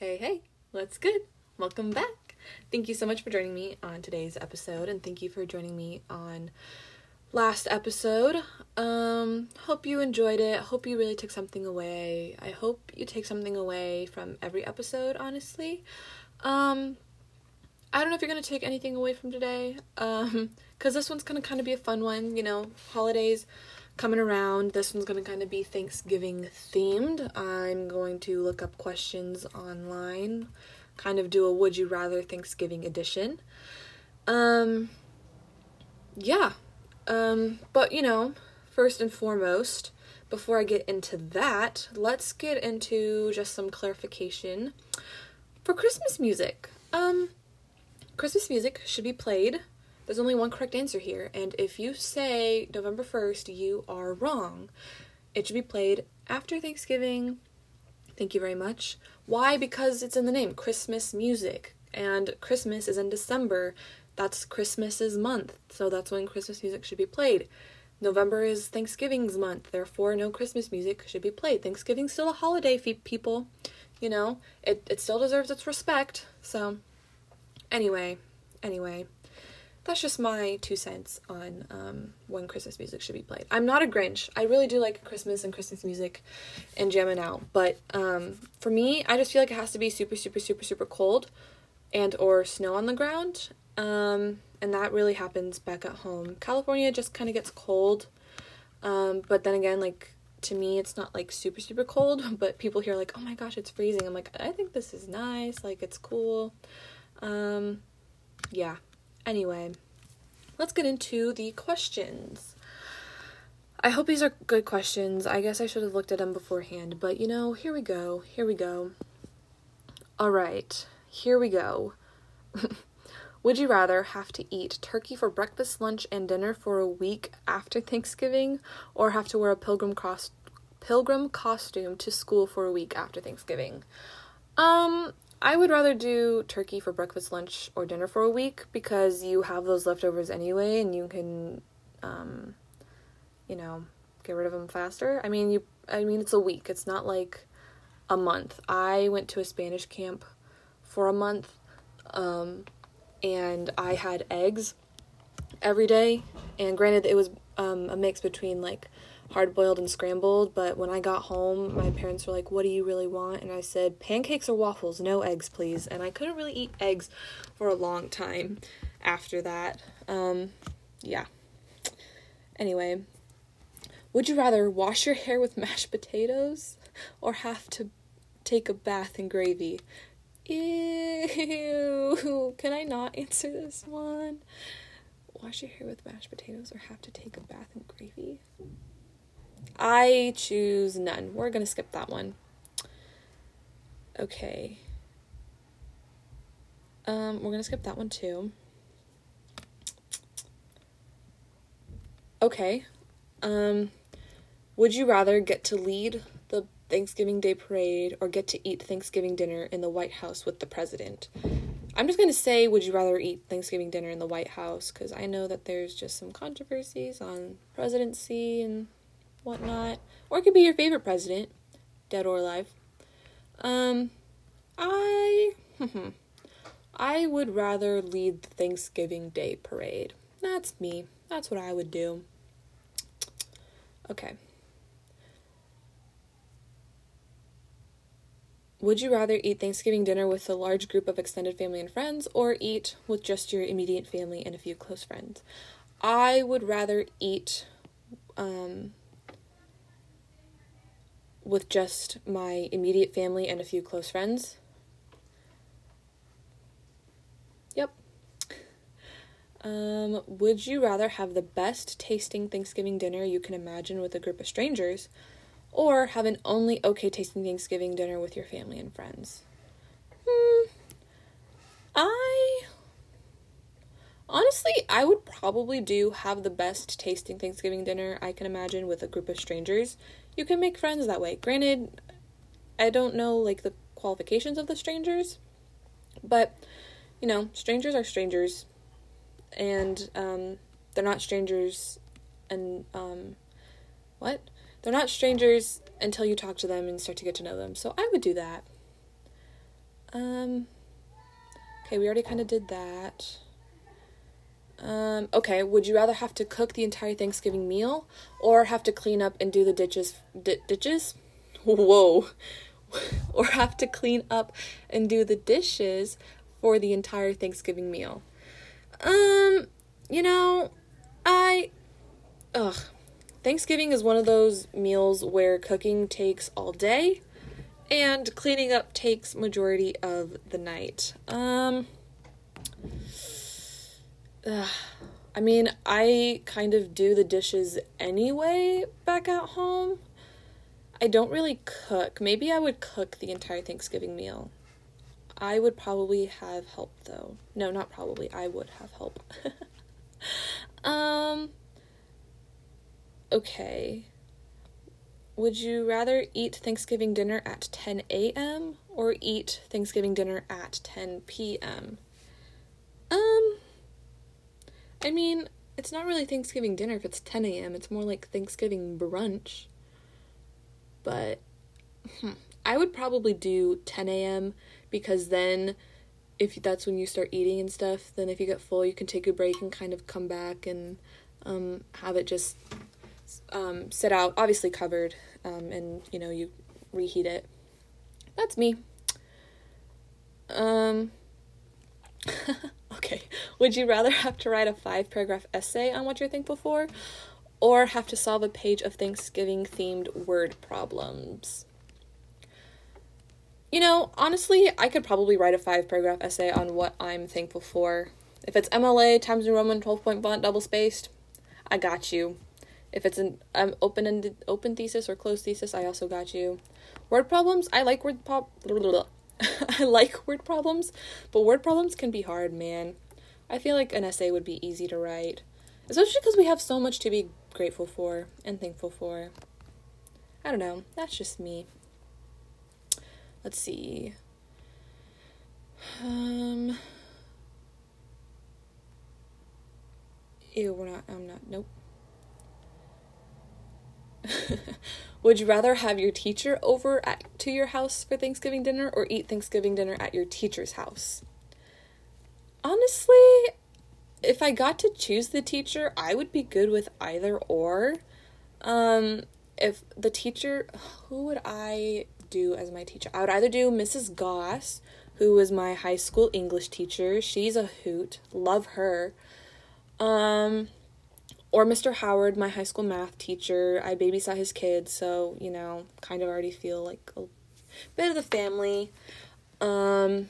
Hey, hey, what's good? Welcome back. Thank you so much for joining me on today's episode, and thank you for joining me on last episode. Um, hope you enjoyed it. Hope you really took something away. I hope you take something away from every episode, honestly. Um, I don't know if you're gonna take anything away from today, um, because this one's gonna kind of be a fun one. You know, holidays coming around. This one's going to kind of be Thanksgiving themed. I'm going to look up questions online, kind of do a would you rather Thanksgiving edition. Um yeah. Um but you know, first and foremost, before I get into that, let's get into just some clarification for Christmas music. Um Christmas music should be played there's only one correct answer here, and if you say November 1st, you are wrong. It should be played after Thanksgiving. Thank you very much. Why? Because it's in the name Christmas music, and Christmas is in December. That's Christmas's month, so that's when Christmas music should be played. November is Thanksgiving's month, therefore, no Christmas music should be played. Thanksgiving's still a holiday, people. You know, it, it still deserves its respect. So, anyway, anyway that's just my two cents on um, when Christmas music should be played. I'm not a Grinch. I really do like Christmas and Christmas music and jamming out, but um, for me, I just feel like it has to be super, super, super, super cold and or snow on the ground. Um, and that really happens back at home. California just kind of gets cold, um, but then again, like to me, it's not like super, super cold. But people here like, oh my gosh, it's freezing. I'm like, I think this is nice. Like it's cool. Um, yeah Anyway, let's get into the questions. I hope these are good questions. I guess I should have looked at them beforehand, but you know, here we go. Here we go. All right, here we go. Would you rather have to eat turkey for breakfast, lunch, and dinner for a week after Thanksgiving, or have to wear a pilgrim cross pilgrim costume to school for a week after Thanksgiving? Um, I would rather do turkey for breakfast, lunch, or dinner for a week because you have those leftovers anyway and you can, um, you know, get rid of them faster. I mean, you, I mean, it's a week. It's not like a month. I went to a Spanish camp for a month, um, and I had eggs every day. And granted, it was um, a mix between like hard boiled and scrambled, but when I got home, my parents were like, What do you really want? And I said, Pancakes or waffles, no eggs, please. And I couldn't really eat eggs for a long time after that. Um, yeah. Anyway, would you rather wash your hair with mashed potatoes or have to take a bath in gravy? Ew. Can I not answer this one? Wash your hair with mashed potatoes or have to take a bath in gravy? I choose none. We're going to skip that one. Okay. Um, we're going to skip that one too. Okay. Um, would you rather get to lead the Thanksgiving Day parade or get to eat Thanksgiving dinner in the White House with the president? I'm just going to say, would you rather eat Thanksgiving dinner in the White House? Because I know that there's just some controversies on presidency and whatnot, or it could be your favorite president, dead or alive. Um, I, I would rather lead the Thanksgiving Day parade. That's me. That's what I would do. Okay. Would you rather eat Thanksgiving dinner with a large group of extended family and friends or eat with just your immediate family and a few close friends? I would rather eat um, with just my immediate family and a few close friends. Yep. Um, would you rather have the best tasting Thanksgiving dinner you can imagine with a group of strangers, or have an only okay tasting Thanksgiving dinner with your family and friends? Hmm. I honestly, I would probably do have the best tasting Thanksgiving dinner I can imagine with a group of strangers you can make friends that way. Granted, I don't know like the qualifications of the strangers, but you know, strangers are strangers, and um, they're not strangers, and um, what? They're not strangers until you talk to them and start to get to know them. So I would do that. Um, okay, we already kind of did that. Um, okay, would you rather have to cook the entire Thanksgiving meal or have to clean up and do the ditches? D- ditches? Whoa. or have to clean up and do the dishes for the entire Thanksgiving meal? Um, you know, I. Ugh. Thanksgiving is one of those meals where cooking takes all day and cleaning up takes majority of the night. Um ugh, I mean, I kind of do the dishes anyway back at home. I don't really cook. Maybe I would cook the entire Thanksgiving meal. I would probably have help though. No, not probably. I would have help. um okay. Would you rather eat Thanksgiving dinner at 10 a.m. or eat Thanksgiving dinner at 10 p.m.? Um, I mean, it's not really Thanksgiving dinner if it's 10 a.m., it's more like Thanksgiving brunch. But hmm, I would probably do 10 a.m. because then if that's when you start eating and stuff, then if you get full, you can take a break and kind of come back and um, have it just um, sit out, obviously covered, um, and you know you reheat it. That's me. Um. okay. Would you rather have to write a five paragraph essay on what you're thankful for, or have to solve a page of Thanksgiving themed word problems? You know, honestly, I could probably write a five paragraph essay on what I'm thankful for. If it's MLA Times New Roman 12 point font double spaced, I got you. If it's an um, open ended open thesis or closed thesis, I also got you. Word problems, I like word pop. I like word problems, but word problems can be hard, man. I feel like an essay would be easy to write, especially because we have so much to be grateful for and thankful for. I don't know. That's just me. Let's see. Um. Ew, we're not. I'm not. Nope. Would you rather have your teacher over at, to your house for Thanksgiving dinner or eat Thanksgiving dinner at your teacher's house? Honestly, if I got to choose the teacher, I would be good with either or. Um, if the teacher, who would I do as my teacher? I would either do Mrs. Goss, who was my high school English teacher. She's a hoot. Love her. Um, or Mr. Howard, my high school math teacher. I babysat his kids, so, you know, kind of already feel like a bit of the family. Um,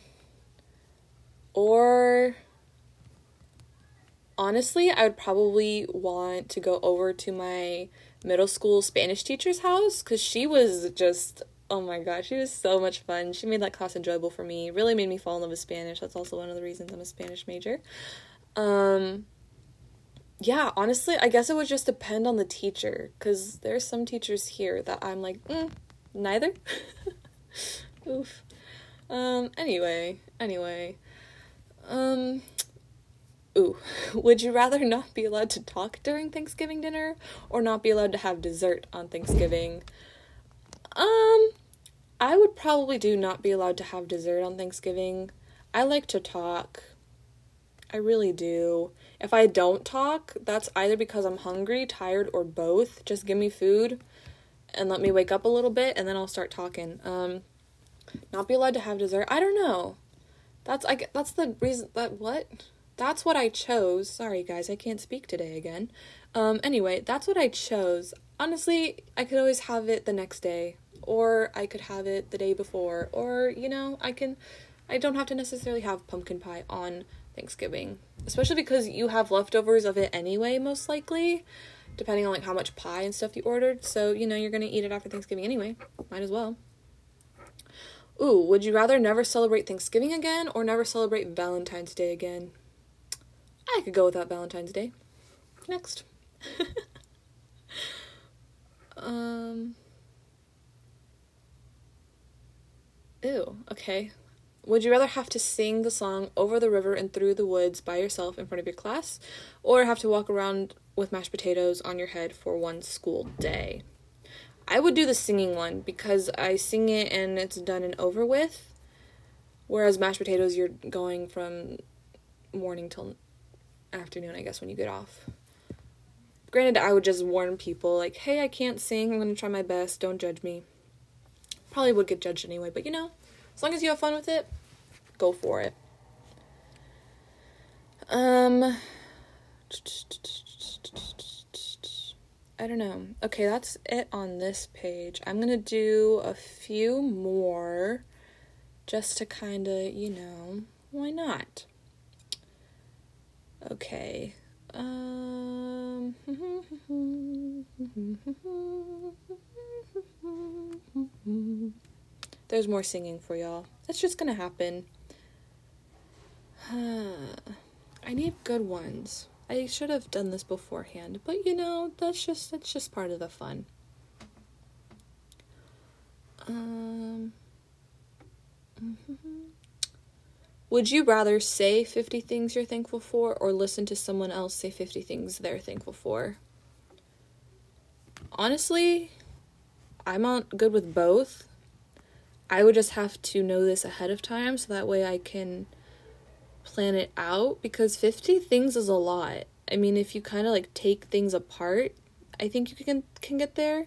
or honestly, I would probably want to go over to my middle school Spanish teacher's house because she was just oh my gosh, she was so much fun. She made that class enjoyable for me. Really made me fall in love with Spanish. That's also one of the reasons I'm a Spanish major. Um, yeah, honestly, I guess it would just depend on the teacher because there's some teachers here that I'm like, mm, neither. Oof. Um, anyway, anyway. Um, ooh, would you rather not be allowed to talk during Thanksgiving dinner or not be allowed to have dessert on Thanksgiving? Um, I would probably do not be allowed to have dessert on Thanksgiving. I like to talk. I really do. If I don't talk, that's either because I'm hungry, tired, or both. Just give me food and let me wake up a little bit and then I'll start talking. Um not be allowed to have dessert. I don't know. That's I that's the reason that what? That's what I chose. Sorry guys, I can't speak today again. Um anyway, that's what I chose. Honestly, I could always have it the next day or I could have it the day before or you know, I can I don't have to necessarily have pumpkin pie on Thanksgiving, especially because you have leftovers of it anyway, most likely, depending on like how much pie and stuff you ordered. So, you know, you're going to eat it after Thanksgiving anyway. Might as well. Ooh, would you rather never celebrate Thanksgiving again or never celebrate Valentine's Day again? I could go without Valentine's Day. Next. um. Ew, okay. Would you rather have to sing the song Over the River and Through the Woods by yourself in front of your class, or have to walk around with mashed potatoes on your head for one school day? I would do the singing one because I sing it and it's done and over with. Whereas mashed potatoes, you're going from morning till afternoon, I guess, when you get off. Granted, I would just warn people, like, hey, I can't sing, I'm gonna try my best, don't judge me. Probably would get judged anyway, but you know, as long as you have fun with it, go for it. Um, I don't know. Okay, that's it on this page. I'm gonna do a few more just to kind of, you know, why not? Okay. Um, there's more singing for y'all. That's just gonna happen. I need good ones. I should have done this beforehand, but you know, that's just that's just part of the fun. Um mm-hmm. Would you rather say 50 things you're thankful for or listen to someone else say 50 things they're thankful for? Honestly, I'm not good with both. I would just have to know this ahead of time so that way I can plan it out because 50 things is a lot. I mean, if you kind of like take things apart, I think you can can get there.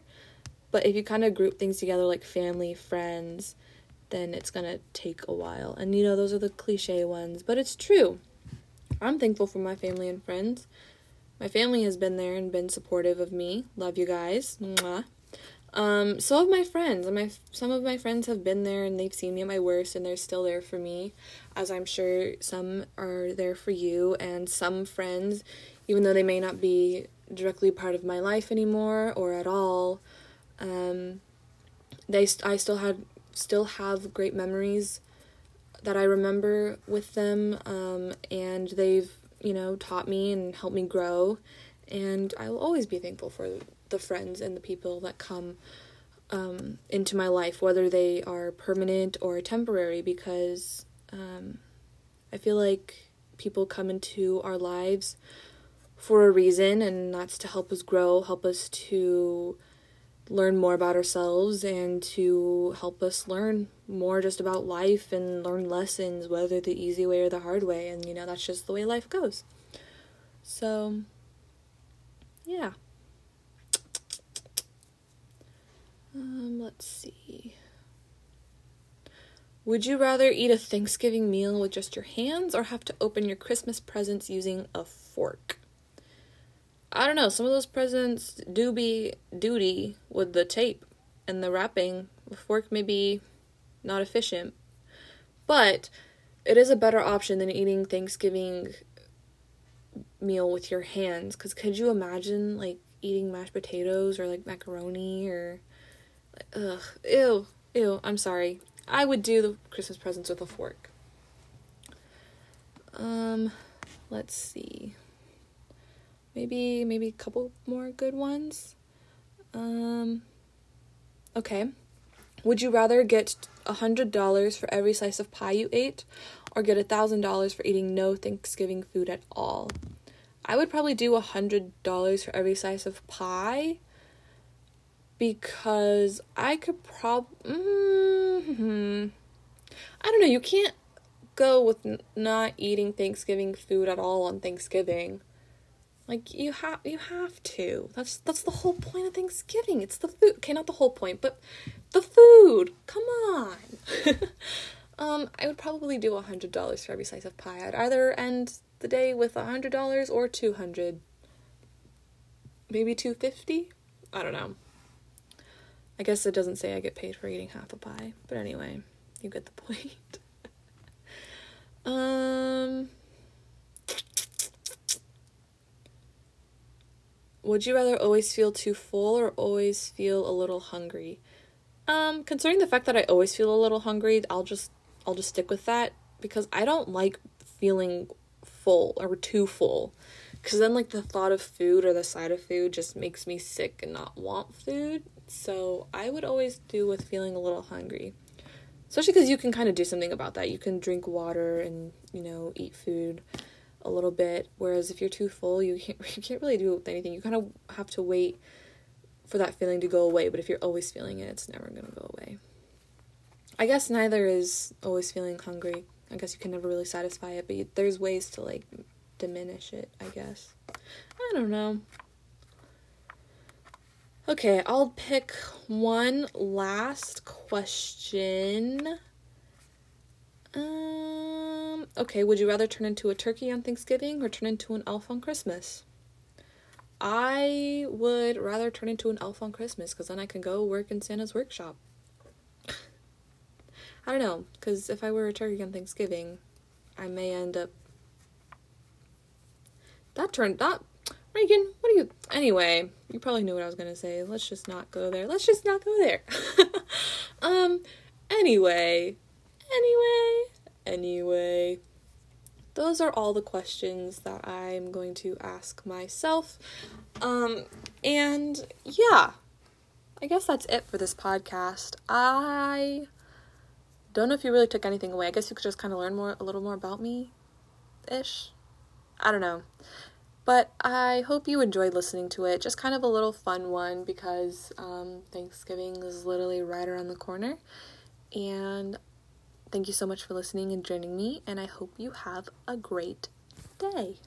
But if you kind of group things together like family, friends, then it's going to take a while. And you know, those are the cliche ones, but it's true. I'm thankful for my family and friends. My family has been there and been supportive of me. Love you guys. Mwah. Um, so have my friends. My some of my friends have been there and they've seen me at my worst and they're still there for me, as I'm sure some are there for you. And some friends, even though they may not be directly part of my life anymore or at all, um, they I still had still have great memories that I remember with them. Um, and they've you know taught me and helped me grow. And I will always be thankful for the friends and the people that come um, into my life, whether they are permanent or temporary, because um, I feel like people come into our lives for a reason, and that's to help us grow, help us to learn more about ourselves, and to help us learn more just about life and learn lessons, whether the easy way or the hard way. And, you know, that's just the way life goes. So, yeah. Um, let's see. Would you rather eat a Thanksgiving meal with just your hands or have to open your Christmas presents using a fork? I don't know, some of those presents do be duty with the tape and the wrapping. The fork may be not efficient, but it is a better option than eating Thanksgiving meal with your hands. Because could you imagine, like, eating mashed potatoes or, like, macaroni or Ugh, ew, ew, I'm sorry. I would do the Christmas presents with a fork. Um, let's see. Maybe, maybe a couple more good ones. Um, okay. Would you rather get a hundred dollars for every slice of pie you ate, or get a thousand dollars for eating no Thanksgiving food at all? I would probably do a hundred dollars for every slice of pie because I could prob mm-hmm. I don't know, you can't go with n- not eating Thanksgiving food at all on Thanksgiving. Like you have you have to. That's that's the whole point of Thanksgiving. It's the food. Okay, not the whole point, but the food. Come on. um, I would probably do a hundred dollars for every slice of pie. I'd either end the day with a hundred dollars or two hundred. Maybe two fifty. I don't know. I guess it doesn't say I get paid for eating half a pie, but anyway, you get the point. um Would you rather always feel too full or always feel a little hungry? Um concerning the fact that I always feel a little hungry, I'll just I'll just stick with that because I don't like feeling full or too full. Cuz then like the thought of food or the sight of food just makes me sick and not want food. So I would always do with feeling a little hungry. Especially because you can kind of do something about that. You can drink water and, you know, eat food a little bit. Whereas if you're too full, you can't, you can't really do anything. You kind of have to wait for that feeling to go away. But if you're always feeling it, it's never going to go away. I guess neither is always feeling hungry. I guess you can never really satisfy it, but you, there's ways to like diminish it, I guess. I don't know. Okay, I'll pick one last question. Um, okay, would you rather turn into a turkey on Thanksgiving or turn into an elf on Christmas? I would rather turn into an elf on Christmas because then I can go work in Santa's workshop. I don't know, because if I were a turkey on Thanksgiving, I may end up. That turned that Reagan, what are you? Anyway, you probably knew what I was gonna say. Let's just not go there. Let's just not go there. um. Anyway, anyway, anyway. Those are all the questions that I'm going to ask myself. Um, and yeah, I guess that's it for this podcast. I don't know if you really took anything away. I guess you could just kind of learn more, a little more about me ish. I don't know. But I hope you enjoyed listening to it. Just kind of a little fun one because um, Thanksgiving is literally right around the corner. And thank you so much for listening and joining me. And I hope you have a great day.